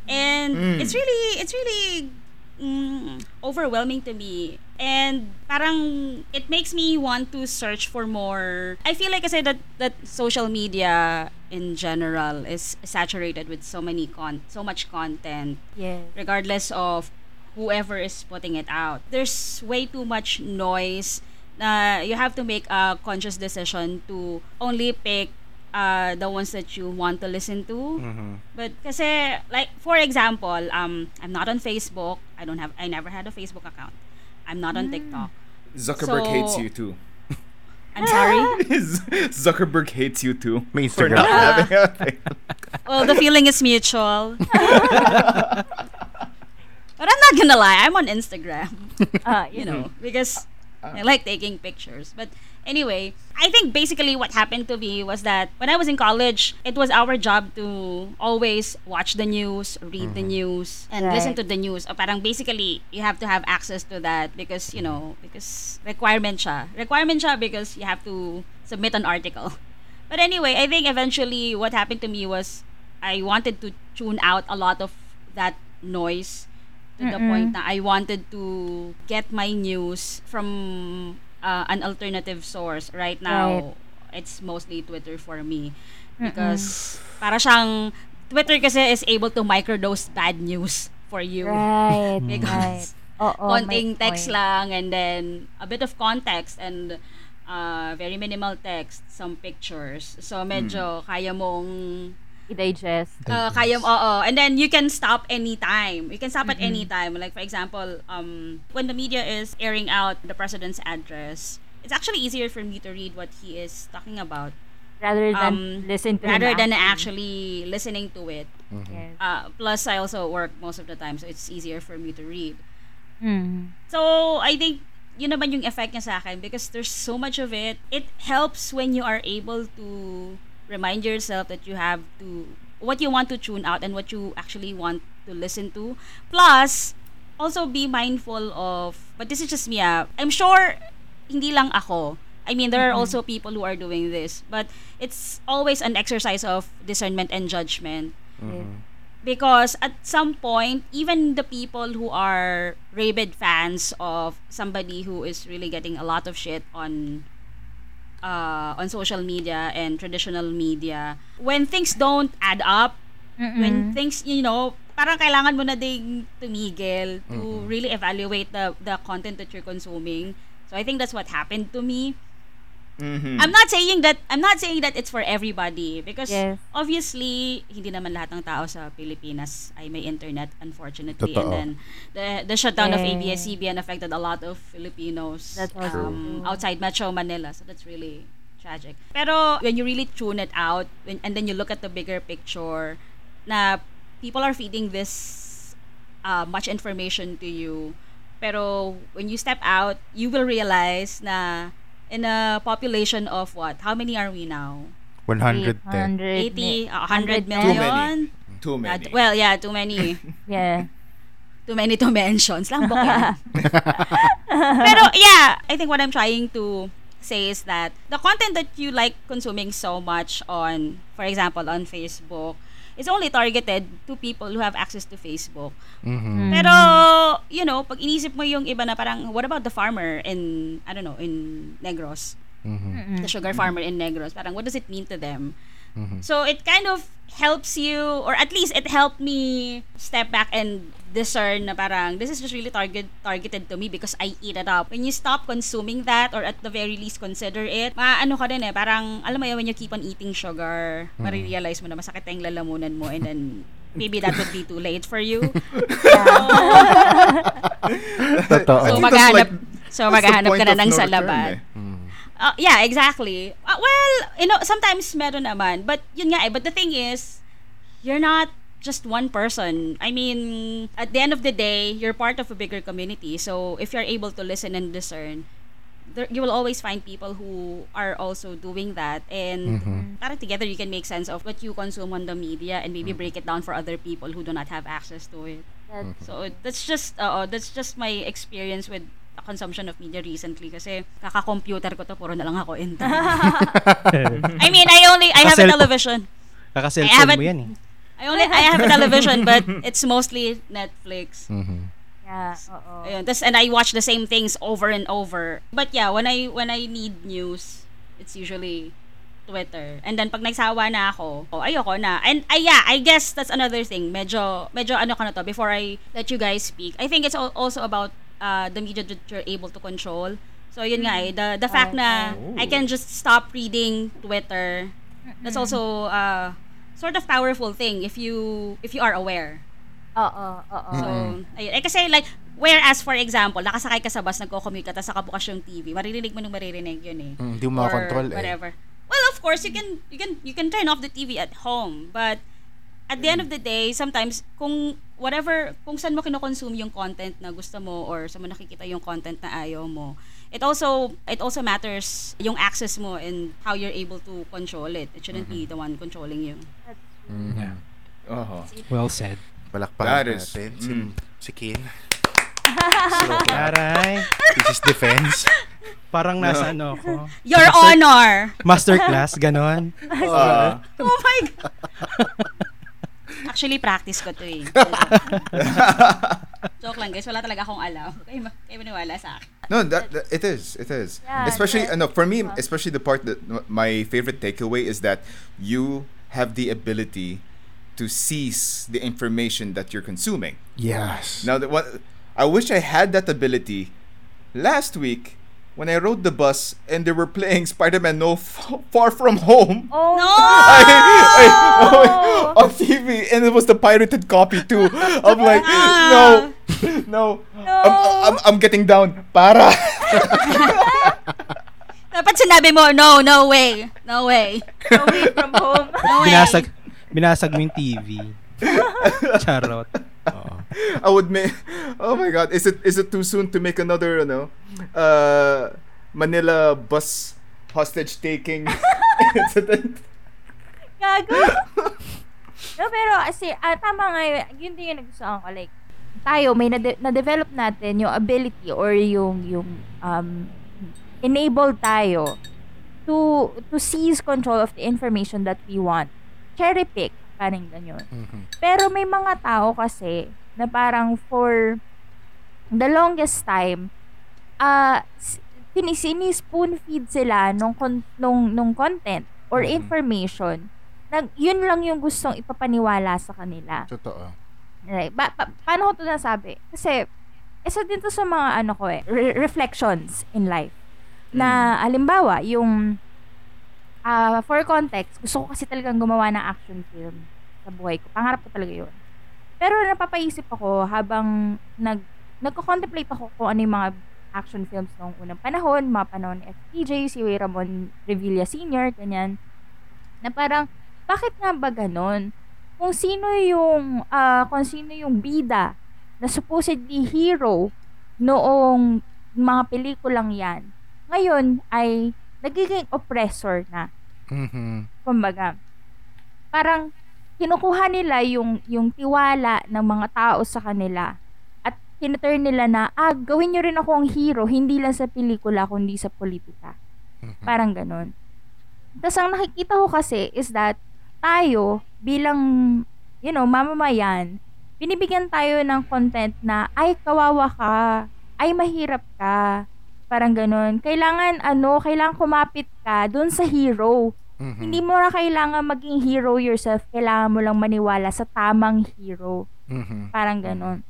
And Mm. it's really it's really mm, overwhelming to me. And parang it makes me want to search for more. I feel like I said that that social media in general is saturated with so many con so much content Yes. regardless of whoever is putting it out. There's way too much noise na you have to make a conscious decision to only pick uh, the ones that you want to listen to. But kasi like for example, um I'm not on Facebook. I don't have I never had a Facebook account. I'm not on TikTok. Zuckerberg So- hates you too. I'm sorry. Zuckerberg hates you too. May For Instagram. not having a thing. well, the feeling is mutual. but I'm not gonna lie, I'm on Instagram. Ah, you know, because Ah. I like taking pictures. But anyway, I think basically what happened to me was that when I was in college, it was our job to always watch the news, read the mm-hmm. news, and listen to the news. O parang basically, you have to have access to that because, you know, because requirement siya. Requirement siya because you have to submit an article. But anyway, I think eventually what happened to me was I wanted to tune out a lot of that noise to the point na I wanted to get my news from uh, an alternative source. Right now, it's mostly Twitter for me because para siyang Twitter kasi is able to microdose bad news for you. Right, right. Because Oo, konting text point. lang and then a bit of context and uh, very minimal text, some pictures. So medyo kaya mong I-digest. uh, kaya oo and then you can stop anytime. You can stop at any time. Like for example, um when the media is airing out the president's address, it's actually easier for me to read what he is talking about Rather than um, listen to rather than actually. actually listening to it. Yes. Uh, plus I also work most of the time so it's easier for me to read. Mm. So, I think yun naman yung effect niya sa akin because there's so much of it. It helps when you are able to remind yourself that you have to what you want to tune out and what you actually want to listen to. Plus, also be mindful of but this is just me. ah. I'm sure hindi lang ako. I mean, there are also people who are doing this, but it's always an exercise of discernment and judgment Yes. because at some point even the people who are rabid fans of somebody who is really getting a lot of shit on uh, on social media and traditional media, when things don't add up, when things, you know, parang kailangan mo na ding tumigil to really evaluate the the content that you're consuming. So I think that's what happened to me. Mhm. I'm not saying that I'm not saying that it's for everybody because Yes. obviously hindi naman lahat ng tao sa Pilipinas ay may internet unfortunately Totoo. and then the the shutdown of Yeah. ABS-CBN affected a lot of Filipinos That's um, true. outside Metro Manila so that's really tragic. Pero when you really tune it out when, and then you look at the bigger picture na people are feeding this uh, much information to you pero when you step out you will realize na in a population of what how many are we now 110. 800 80 mi- uh, 100 100 million Too Uh, many. well yeah too many Yeah. too many to mentions lang bok yan. Pero yeah, I think what I'm trying to say is that the content that you like consuming so much on, for example, on Facebook, is only targeted to people who have access to Facebook. Mhm. Pero, you know, pag inisip mo yung iba na parang, what about the farmer in, I don't know, in Negros? Mhm. The sugar farmer in Negros. Parang, what does it mean to them? Mhm. So it kind of helps you, or at least it helped me step back and discern na parang this is just really target targeted to me because I eat it up. When you stop consuming that or at the very least consider it, maano ka din eh, parang alam mo yun, when you keep on eating sugar, marirealize mo na masakit na yung lalamunan mo and then maybe that would be too late for you. Totoo. I So maghahanap like- so point ka na ng no return salabat. eh. Uh, yeah, exactly. Uh, well, you know, sometimes meron naman. But yun nga eh. But the thing is, you're not just one person. I mean, at the end of the day, you're part of a bigger community. So if you're able to listen and discern, there, you will always find people who are also doing that. And parang together you can make sense of what you consume on the media and maybe break it down for other people who do not have access to it. That's So that's just uh, that's just my experience with the consumption of media recently kasi kaka-computer ko to puro na lang ako internet. I mean, I only I have a television. I Kaka-cellphone mo yan eh. I only I have a television but it's mostly Netflix. Mhm. yeah, oo. Ayun. Tas, and I watch the same things over and over. But yeah, when I when I need news, it's usually Twitter. And then pag nagsawa na ako, oh, ayoko na. And ay yeah, I guess that's another thing. Medyo medyo ano ka na to before I let you guys speak. I think it's al- also about uh, the media that you're able to control. So yun nga eh, the the fact na I can just stop reading Twitter. That's also uh sort of powerful thing if you if you are aware. Oo, oo. So, ayun. Eh, kasi like, whereas for example, nakasakay ka sa bus, nagko-commute ka, tapos nakabukas yung TV, maririnig mo nung maririnig yun eh. Mm, Hindi mo Or makontrol eh. whatever. Well, of course, you can you can you can turn off the TV at home, but at the end of the day, sometimes kung whatever kung saan mo kino-consume yung content na gusto mo or saan mo nakikita yung content na ayaw mo, it also it also matters yung access mo and how you're able to control it. It shouldn't be the one controlling you. Yeah. Uh-huh. Well said. Palakpakan That is- natin si, mm. si Kin. Aray. This is defense. Parang nasa ano ako. Your Master- honor. Masterclass, ganon. Uh, Oh my God. Actually, practice ko to eh. Joke lang guys, wala talaga akong alam. Kayo, ma- kayo maniwala sa akin. no, that, that- it is. It is. Yeah, especially, yeah. uh, no, for me, especially the part that my favorite takeaway is that you have the ability to seize the information that you're consuming. Yes. Now, that what I wish I had that ability last week when I rode the bus and they were playing Spider-Man No F- Far From Home. Oh, No! I, I, on TV, and it was the pirated copy too. I'm like, no, no, I'm, I'm, I'm getting down. Para. Dapat sinabi mo, no, no way. No way. away from home. No way. Binasag, binasag mo yung TV. Charot. I would make. Oh my God, is it is it too soon to make another, you know, uh, Manila bus hostage taking incident? Gago. no, pero kasi, ah, tama nga, yun yun din yung nagustuhan ko. Like, tayo, may nade- na-develop natin yung ability or yung, yung, um, enable tayo to, to seize control of the information that we want. Cherry pick, parang ganyan. Mhm. Pero may mga tao kasi na parang for the longest time, uh, s- pinisini spoon feed sila nung, con- nung, nung content or Mhm. information na yun lang yung gustong ipapaniwala sa kanila. Totoo. Right. Ba- pa- paano ko ito nasabi? Kasi, isa din to sa mga ano ko eh, re- reflections in life. Na, halimbawa, yung, ah for context, gusto ko kasi talagang gumawa ng action film sa buhay ko. Pangarap ko talaga yun. Pero napapaisip ako habang nag, nagko-contemplate ako kung ano yung mga action films noong unang panahon, mga panahon ni FPJ, si Ray Ramon Revilla Sr., ganyan. Na parang, bakit nga ba ganon? Kung sino yung, ah kung sino yung bida na supposedly hero noong mga pelikulang yan, ngayon ay nagiging oppressor na Mhm. kumbaga, parang kinukuha nila yung yung tiwala ng mga tao sa kanila at tinuturn nila na, ah, gawin nyo rin akong hero, hindi lang sa pelikula, kundi sa politika. Mhm. Parang ganun. Tapos ang nakikita ko kasi is that tayo bilang, you know, mamamayan, binibigyan tayo ng content na, ay, kawawa ka, ay, mahirap ka, parang ganun. Kailangan, ano, kailangan kumapit ka dun sa hero. Mhm. Hindi mo na kailangan maging hero yourself. Kailangan mo lang maniwala sa tamang hero. Mhm. Parang ganon.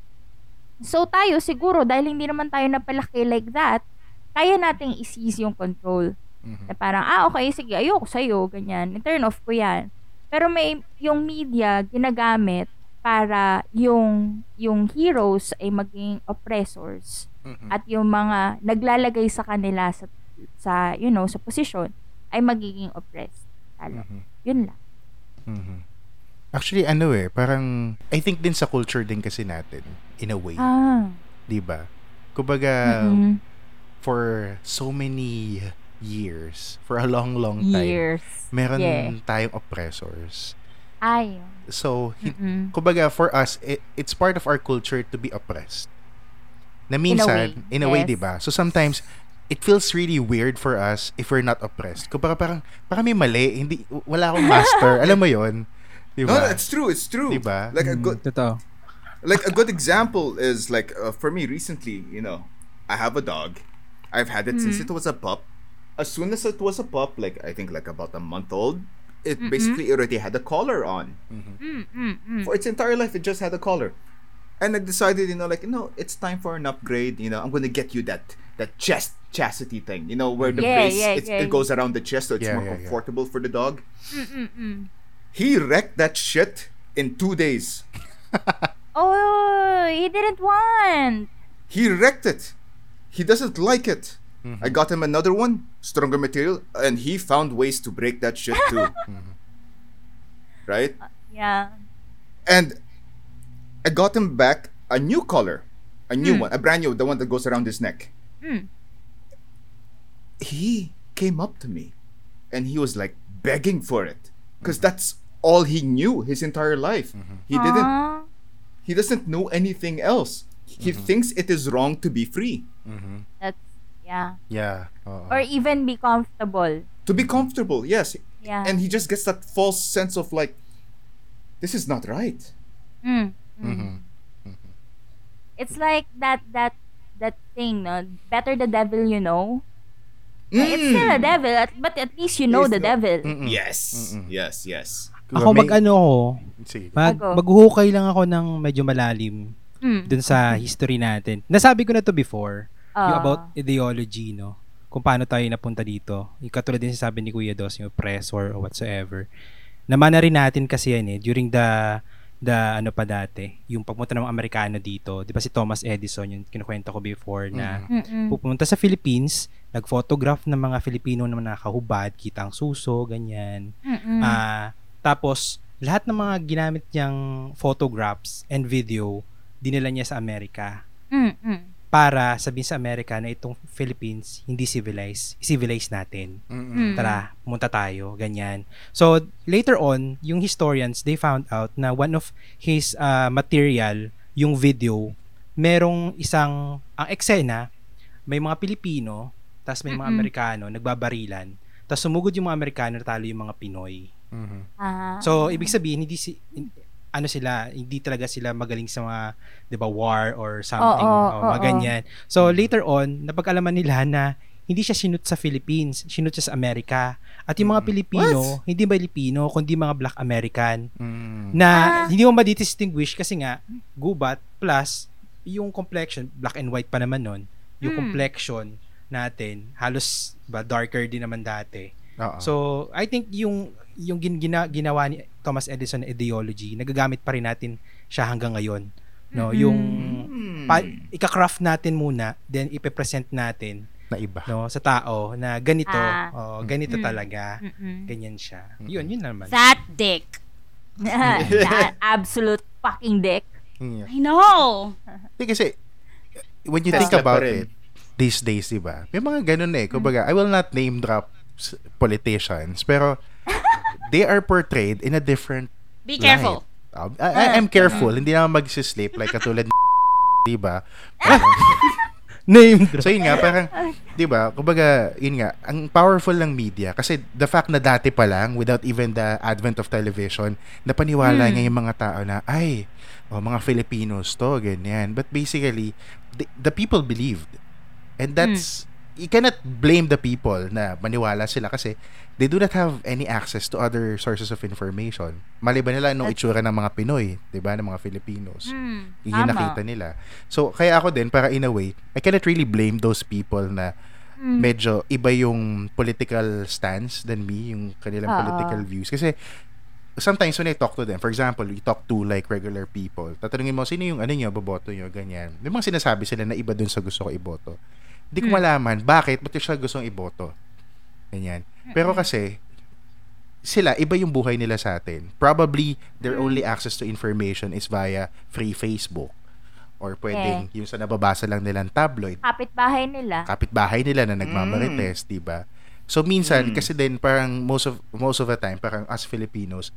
So tayo siguro dahil hindi naman tayo napalaki like that, kaya nating i-seize yung control. Mhm. Na parang, ah okay, sige, ayoko sa'yo, ganyan. I-turn off ko yan. Pero may, yung media ginagamit para yung, yung heroes ay maging oppressors Mhm. at yung mga naglalagay sa kanila sa, sa you know, sa posisyon ay magiging oppressed. Talo. Mhm. Yun lang. Mhm. Actually, ano eh, parang, I think din sa culture din kasi natin, in a way, Ah. di ba? Kumbaga, mm-mm. for so many years, for a long, long time, Years. meron Yeah. tayong oppressors. Ay. So, hi- Mm-mm. kumbaga, for us, it, it's part of our culture to be oppressed. Na minsan, in a way, way, di yes. ba? So, sometimes, it feels really weird for us if we're not oppressed. Kumbaga, parang, parang may mali, hindi, wala akong master. Alam mo yon Di No, ba? it's true. It's true. Diba? Like a Mm, good, Totoo. like a good example is like uh, for me recently. You know, I have a dog. I've had it since it was a pup. As soon as it was a pup, like I think like about a month old, it basically already had a collar on. Mm, mm, mm. For its entire life, it just had a collar. And I decided, you know, like, no, it's time for an upgrade. You know, I'm gonna get you that that chest chastity thing. You know, where the Yeah, brace yeah, it's, yeah. it goes around the chest, so it's Yeah, more yeah, yeah. comfortable for the dog. Mm, mm, mm. He wrecked that shit in two days. Oh, he didn't want. He wrecked it. He doesn't like it. Mm-hmm. I got him another one, stronger material, and he found ways to break that shit too. right? Yeah. And I got him back a new collar, a new Hmm. one, a brand new, the one that goes around his neck. Mm. He came up to me and he was like begging for it because that's all he knew his entire life. He didn't he doesn't know anything else. He thinks it is wrong to be free, Mhm. That's, yeah. Yeah. oo. Or even be comfortable. to be comfortable. Yes. Yeah. And he just gets that false sense of like this is not right. Mm, mm. Mhm. It's like that, that, that thing, no? Better the devil you know. It's still a Mm. devil, at- but at least you know the not- devil. Mm-mm. Yes. Mm-mm. Yes, yes. Ako mag ano ko, mag, maghuhukay lang ako ng medyo malalim Mm. dun sa history natin. Nasabi ko na to before, yung Ah. about ideology, no? Kung paano tayo napunta dito. Yung katulad din sabi ni Kuya Dos, yung oppressor or whatsoever. Naman na rin natin kasi yan eh, during the the ano pa dati, yung pagpunta ng mga Amerikano dito, di ba si Thomas Edison, yung kinukwento ko before na Mm-mm. pupunta sa Philippines, nag-photograph ng mga Filipino na nakahubad, kita ang suso, ganyan. Mm-mm. Ah, tapos lahat ng mga ginamit niyang photographs and video dinala niya sa Amerika Mm-mm. Para sabihin sa Amerika na itong Philippines hindi civilized, civilize natin. Mm-mm. Mm. Tara, pumunta tayo, ganyan. So, later on, yung historians, they found out na one of his ah, material, yung video, merong isang, ang eksena, may mga Pilipino, tas may mga Mm-mm. Amerikano, nagbabarilan, tas sumugod yung mga Amerikano, natalo yung mga Pinoy. Mhm. Ah. So, ibig sabihin, hindi si, ano sila, hindi talaga sila magaling sa mga, 'di ba, war or something, Oo, o mga oo. ganyan. So, later on, napag-alaman nila na hindi siya sinut sa Philippines, sinut siya sa Amerika. At yung mga Pilipino, hindi Pilipino, kundi mga Black American Mm. na Ah. hindi mo ma-distinguish kasi nga gubat plus yung complexion, black and white pa naman nun, yung Hmm. complexion natin, halos ba darker din naman dati. Oo. So, I think yung yung gin, gina- ginawa ni Thomas Edison na ideology, nagagamit pa rin natin siya hanggang ngayon. No, Mm-mm. yung Hmm. pa, ika-craft natin muna, then ipe-present natin na iba. no sa tao na ganito, Ah. oh, ganito Mm. talaga. Mm-mm. Ganyan siya. Yun, yun naman. That dick. That absolute fucking dick. Yeah. I know. Hindi kasi, when you Tesla think about it, these days, di ba? May mga ganun eh. Kumbaga, I will not name drop politicians, pero they are portrayed in a different Be careful. light. Um, I, I- I'm careful. Hindi naman magsislip like katulad ni di ba? Name drop. So yun nga, parang, di ba, kumbaga, yun nga, ang powerful ng media, kasi the fact na dati pa lang, without even the advent of television, napaniwala Hmm. nga yung mga tao na, ay, oh, mga Filipinos to, ganyan. But basically, the, the people believed. And that's, you cannot blame the people na maniwala sila kasi they do not have any access to other sources of information. Maliban nila nung That's- itsura ng mga Pinoy, di ba, ng mga Filipinos Hmm, yun tama. nakita nila. So, kaya ako din, para in a way, I cannot really blame those people na Hmm. medyo iba yung political stance than me, yung kanilang Oo. political views. Kasi, sometimes when I talk to them, for example, we talk to like regular people, tatanungin mo, sino yung ano nyo, boboto nyo, ganyan. May mga sinasabi sila na iba dun sa gusto ko iboto. Hindi ko Hmm. malaman, bakit, ba't siya gustong iboto? Ganyan. Pero kasi, sila, iba yung buhay nila sa atin. Probably, their Hmm. only access to information is via free Facebook. Or pwedeng yung sa nababasa lang nilang tabloid. Kapitbahay nila. Kapitbahay nila na nagmamarites, di ba? So, minsan, Mm. kasi din, parang most of, most of the time, parang as Filipinos,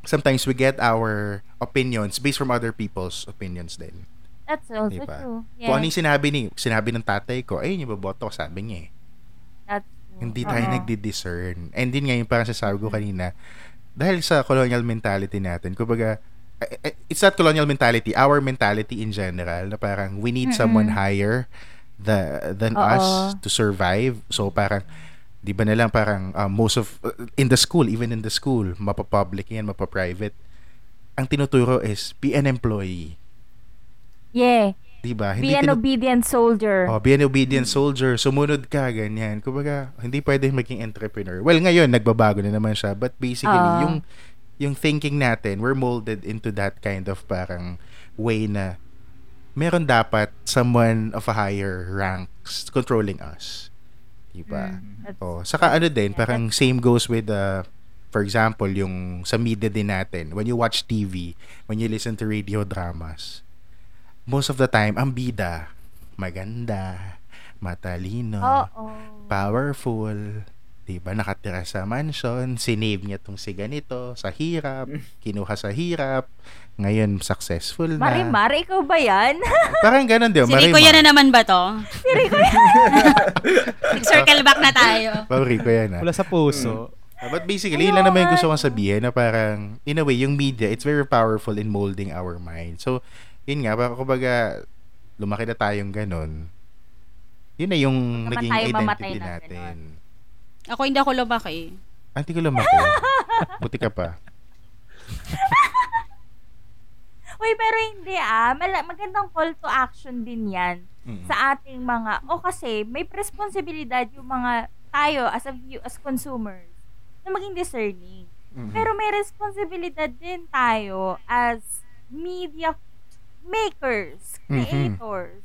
sometimes we get our opinions based from other people's opinions din. That's also Diba? true. Kung ano Yes, yung sinabi ni sinabi ng tatay ko, ayun yung boboto ko, sabi niya eh. that's true. Hindi tayo Oo. nagdi-discern. And din nga yung parang sasabi ko kanina, dahil sa colonial mentality natin, kumbaga, eh, eh, it's not colonial mentality, our mentality in general, na parang we need someone higher the, than Oo. us to survive. So parang, di ba na lang parang uh, most of, uh, in the school, even in the school, mapapublic yan, mapaprivate, ang tinuturo is be an employee. Yeah. Di ba? Be an tinu- obedient soldier. Oh, be an obedient soldier. Sumunod ka, ganyan. Kumbaga, hindi pwede maging entrepreneur. Well, ngayon, nagbabago na naman siya. But basically, Ah. yung yung thinking natin, we're molded into that kind of parang way na meron dapat someone of a higher rank controlling us. Diba? Mm, Oh, saka ano din, Yeah, parang same goes with uh, for example, yung sa media din natin, when you watch TV, when you listen to radio dramas, most of the time, ang bida, maganda, matalino, Oo. powerful, diba, nakatira sa mansion, sinave niya tong si ganito, sa hirap, kinuha sa hirap, ngayon successful na. Marimar, ikaw ba yan? Parang ganun, di ba? Si Rico yan na naman ba to? si Rico Nag-circle back na tayo. Parang Rico yan, ah. Wala sa puso. Uh, But basically, yun lang naman yung gusto kong sabihin na parang, in a way, yung media, it's very powerful in molding our mind. So, yun nga, kumbaga, lumaki na tayong ganun. Yun na yung naman naging identity ng natin. Ako hindi ako lumaki. Ah, Hindi ko lumaki. Buti ka pa. Uy, pero hindi ah. Mala- magandang call to action din yan Mm. sa ating mga, o kasi may responsibilidad yung mga tayo as a view, as consumers na maging discerning. Mhm. Pero may responsibilidad din tayo as media makers, Mhm. creators,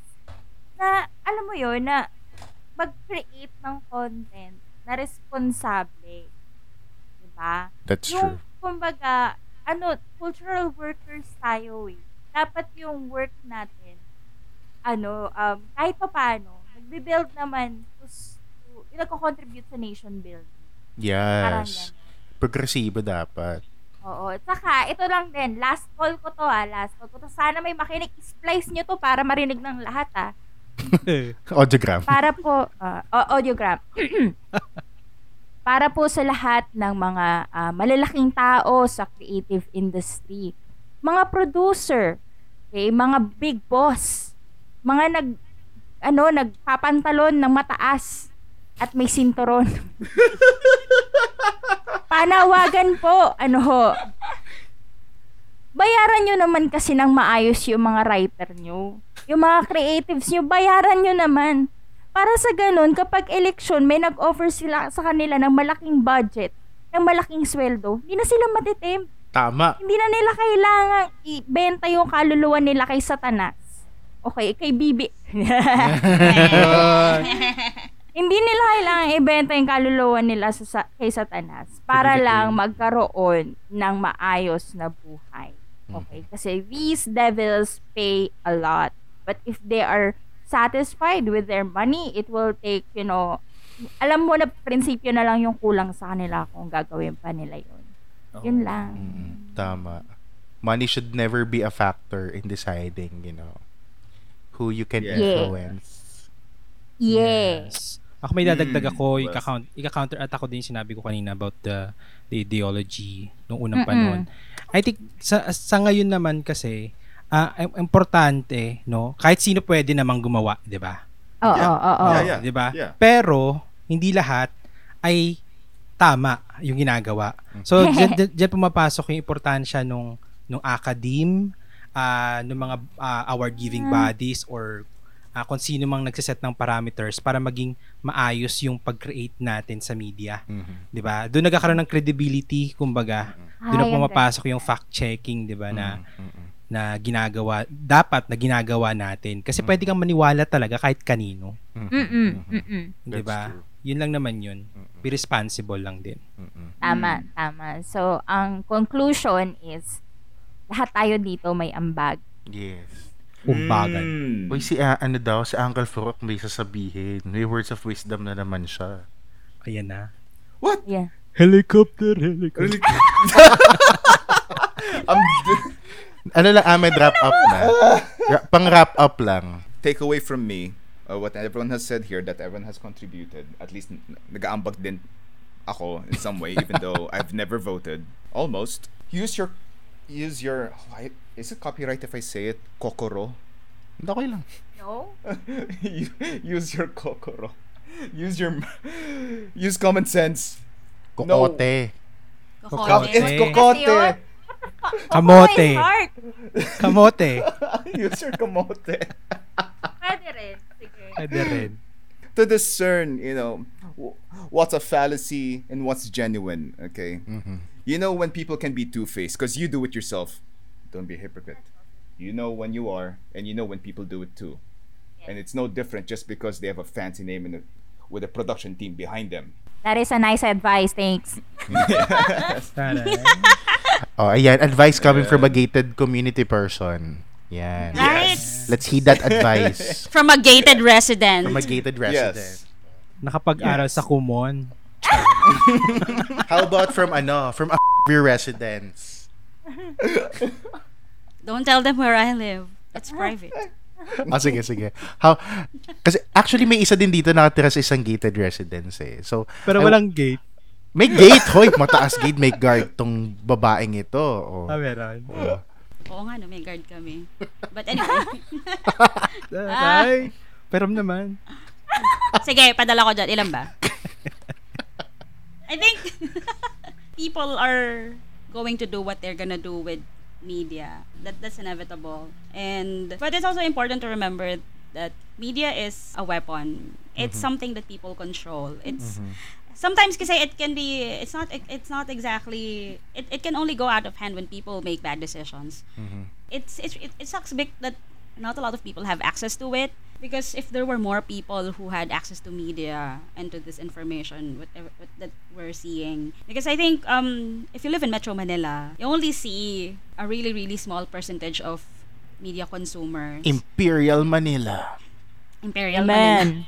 na alam mo yon na mag-create ng content na responsable. Diba? That's yung, true. kumbaga, ano, cultural workers tayo eh. Dapat yung work natin, ano, um, kahit pa paano, nagbe-build naman to, to yung nagko-contribute sa nation building. Parang Yes. Progresibo dapat. Oo. Tsaka, ito lang din, last call ko to ah, last call ko to. Sana may makinig, splice nyo to para marinig ng lahat ah. Audiogram. Para po, o- audiogram. para po sa lahat ng mga ah, malalaking tao sa creative industry. Mga producer, okay, mga big boss, mga nag ano, nagpapantalon ng mataas at may sinturon. Panawagan po, ano ho. Bayaran nyo naman kasi ng maayos yung mga writer nyo. Yung mga creatives nyo, bayaran nyo naman. Para sa ganun, kapag election, may nag-offer sila sa kanila ng malaking budget, ng malaking sweldo, hindi na sila matitempt. Tama. Hindi na nila kailangan ibenta yung kaluluwa nila kay Satanas. Okay, kay Bibi. Hindi nila kailangan ibenta yung kaluluwa nila sa, sa- kay Satanas para lang magkaroon ng maayos na buhay. Okay? Kasi these devils pay a lot. But if they are satisfied with their money, it will take, you know, alam mo na prinsipyo na lang yung kulang sa kanila kung gagawin pa nila yun. Yun lang. Mm, Tama. Money should never be a factor in deciding, you know, who you can Yeah. influence. Yes. Ako may dadagdag Mm, ako, well. ika-count, ika-counter at ako din sinabi ko kanina about the, the ideology nung unang Mm-mm. panahon. I think sa, sa ngayon naman kasi, ah, im- importante, no? Kahit sino pwede namang gumawa, 'di ba? Oo, oo, oo. 'Di ba? Pero hindi lahat ay tama yung ginagawa. So diyan, diyan- pumapasok yung importansya nung nung academe, ah nung mga ah, award giving bodies or ah, kung sino mang nagsiset ng parameters para maging maayos yung pag-create natin sa media, Mhm. 'di ba? Doon nagkakaroon ng credibility, kumbaga. Doon na pumapasok yung fact checking, 'di ba, na Mhm. na ginagawa dapat na ginagawa natin kasi Mm. pwede kang maniwala talaga kahit kanino, Mhm. Mm-mm, Mhm. mm-mm. 'di ba? Yun lang naman yun. Be responsible lang din. Mhm. Tama, tama. So, ang conclusion is, lahat tayo dito may ambag. Yes. Umbagan. Mm. Uy, si ah, ano daw, si Uncle Furok may sasabihin. May words of wisdom na naman siya. Ayan na. Yeah. Helicopter, helicopter. Um, Ano lang, Ahmed, wrap up na. Ra- pang wrap up lang. take away from me uh, what everyone has said here that everyone has contributed at least nag-aambag din ako in some way even though I've never voted almost use your use your why- is it copyright if I say it kokoro Okay lang. No? use your kokoro use your use common sense No. Kokote. Kam- Kokote. it's kokote Kamote. Oh, my! Kamote. use your kamote Pwede rin. Sige. Pwede rin. to discern, you know, w- what's a fallacy and what's genuine. Okay, Mhm. You know when people can be two faced because you do it yourself. Don't be a hypocrite. You know when you are, and you know when people do it too. And it's no different just because they have a fancy name and a, with a production team behind them. That is a nice advice. Thanks. Oh, ayan. Advice coming from a gated community person. Yan. Right? Let's heed that advice From a gated resident. from a gated resident. Yes. Nakapag-aral sa Kumon. How about from ano, from a residence? Don't tell them where I live. It's private. Ah, sige, sige. How, kasi actually may isa din dito nakatira sa isang gated residence eh. So, Pero I- walang gate. may gate, hoy, mataas gate, may guard tong babaeng ito. Oh. Ah, meron. Oh. Oo nga, no, may guard kami. But anyway. Ay, pero naman. Sige, padala ko dyan. Ilan ba? I think people are going to do what they're gonna do with media. That that's inevitable. And but it's also important to remember that media is a weapon. It's mm-hmm. something that people control. It's mm-hmm. sometimes kasi it can be it's not it's not exactly it, it can only go out of hand when people make bad decisions mm-hmm. it's, it's it, it sucks big that not a lot of people have access to it because if there were more people who had access to media and to this information whatever what, that we're seeing because i think um if you live in metro manila you only see a really really small percentage of media consumers Imperial Manila. imperial Manila.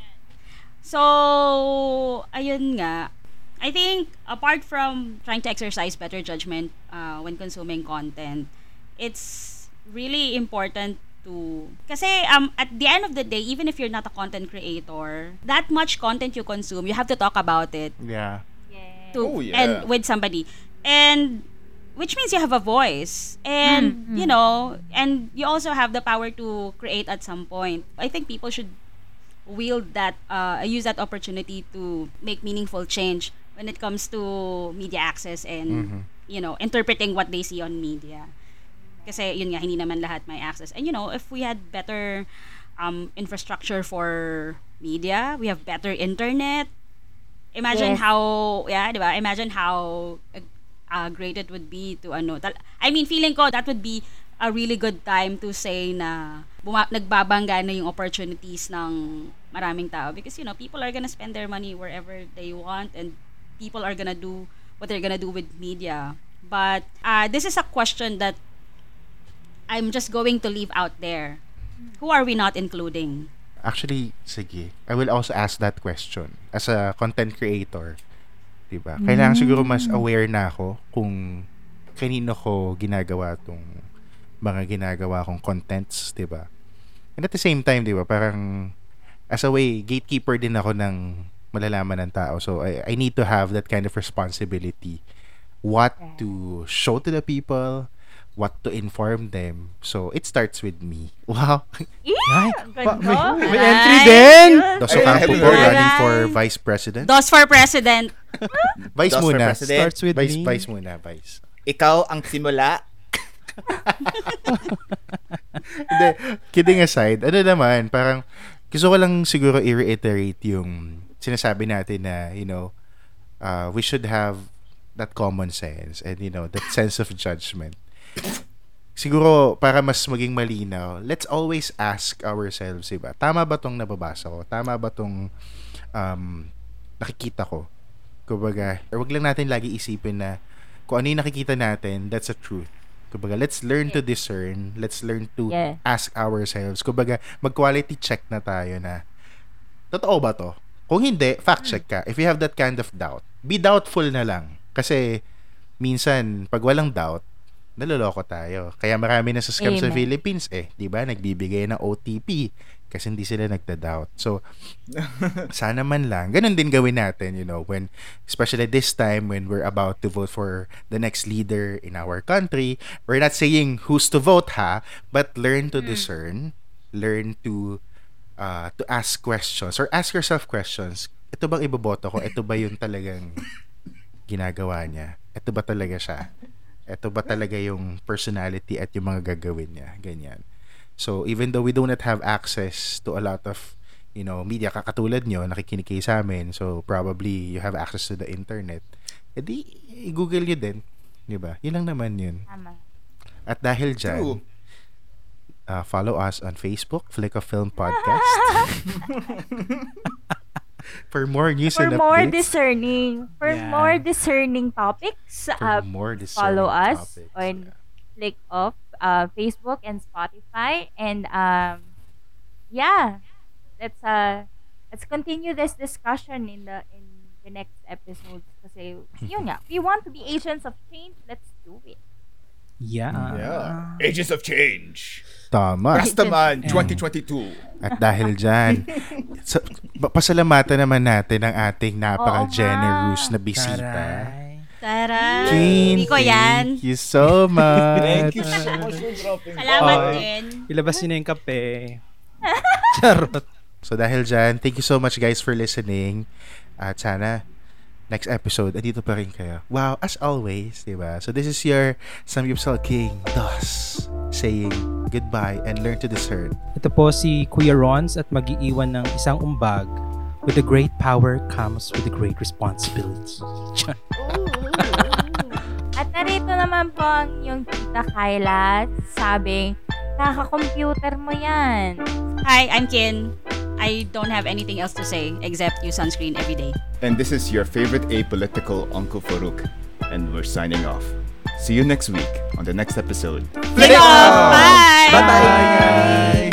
So, ayun nga. I think apart from trying to exercise better judgment uh, when consuming content, it's really important to kasi um at the end of the day even if you're not a content creator that much content you consume you have to talk about it Yeah. to Oh, yeah. and with somebody and which means you have a voice and you know and you also have the power to create at some point i think people should wield that, uh, use that opportunity to make meaningful change when it comes to media access and, Mhm. you know, interpreting what they see on media. Kasi yun nga, hindi naman lahat may access. And you know, if we had better um, infrastructure for media, we have better internet. Imagine Yes. how, yeah, di ba? Imagine how uh, great it would be to ano. Tal- I mean, feeling ko that would be a really good time to say na buma- nagbabangga na yung opportunities ng maraming tao because you know people are gonna spend their money wherever they want and people are gonna do what they're gonna do with media but uh, this is a question that I'm just going to leave out there who are we not including Actually, sige. I will also ask that question. As a content creator, diba? Kailangan siguro mas aware na ako kung kanino ko ginagawa tong mga ginagawa kong contents, diba? And at the same time, diba, parang as a way, gatekeeper din ako ng malalaman ng tao. So, I, I need to have that kind of responsibility. What to show to the people, what to inform them. So, it starts with me. Wow. Ay, Ganda. may, may entry din! Doso Ay, Campo happy po running for vice president. Dos for president Vice Dos muna. president. Starts with Vice, me. vice muna, vice. Ikaw ang simula. Hindi, kidding aside, ano naman, parang gusto ko lang siguro i-reiterate yung sinasabi natin na, you know, uh, we should have that common sense and, you know, that sense of judgment. Siguro, para mas maging malinaw, let's always ask ourselves, diba? Tama ba tong nababasa ko? Tama ba tong um, nakikita ko? Kumbaga, or wag lang natin lagi isipin na kung ano yung nakikita natin, that's a truth. Kumbaga, let's learn to discern. Let's learn to Yeah. ask ourselves. Kumbaga, mag-quality check na tayo na, totoo ba to? Kung hindi, fact check ka. If you have that kind of doubt, be doubtful na lang. Kasi, minsan, pag walang doubt, naloloko tayo. Kaya marami na sa scam sa Amen. Philippines eh, 'di ba? Nagbibigay ng OTP kasi hindi sila nagda-doubt. So, sana man lang ganun din gawin natin, you know, when especially this time when we're about to vote for the next leader in our country. We're not saying who's to vote ha, but learn to discern, learn to uh, to ask questions or ask yourself questions. Ito bang iboboto ko? Ito ba yung talagang ginagawa niya? Ito ba talaga siya? Ito ba talaga yung personality at yung mga gagawin niya? Ganyan. So, even though we do not have access to a lot of, you know, media, kakatulad nyo, nakikinig kayo sa amin, so probably you have access to the internet, edi, i-google nyo din. Di ba? Yun lang naman yun. Tama. At dahil dyan, True. uh, follow us on Facebook, Flick of Film Podcast. for more news For and more updates. discerning, for Yeah. more discerning topics, for uh, more follow discerning us topics. on Click Off, uh, Facebook and Spotify, and um, yeah, let's uh, let's continue this discussion in the in the next episodes. Kasi yun nga, we want to be agents of change. Let's do it. Yeah. Yeah. Agents of Change. Tama. Rastaman 2022. At dahil dyan, sa, pa- pasalamatan naman natin ang ating napaka-generous na bisita. Taray. Tara Kin, hindi ko yan Thank you so much. Thank you so much for dropping salamat Bye. din Ilabas niyo na yung kape. Charot. So dahil dyan, thank you so much guys for listening. At sana, next episode, andito pa rin kayo. Wow, as always, di ba? So this is your Samyupsal King, Dos, saying goodbye and learn to discern. Ito po si Kuya Rons at mag-iiwan ng isang umbag. With a great power comes with a great responsibility. At narito naman po ang yung tita Kyla sabing, kaka-computer mo yan. hi I'm Kin I don't have anything else to say except use sunscreen every day And this is your favorite apolitical Uncle Farouk. And we're signing off. See you next week on the next episode. Click off! Bye! Bye-bye!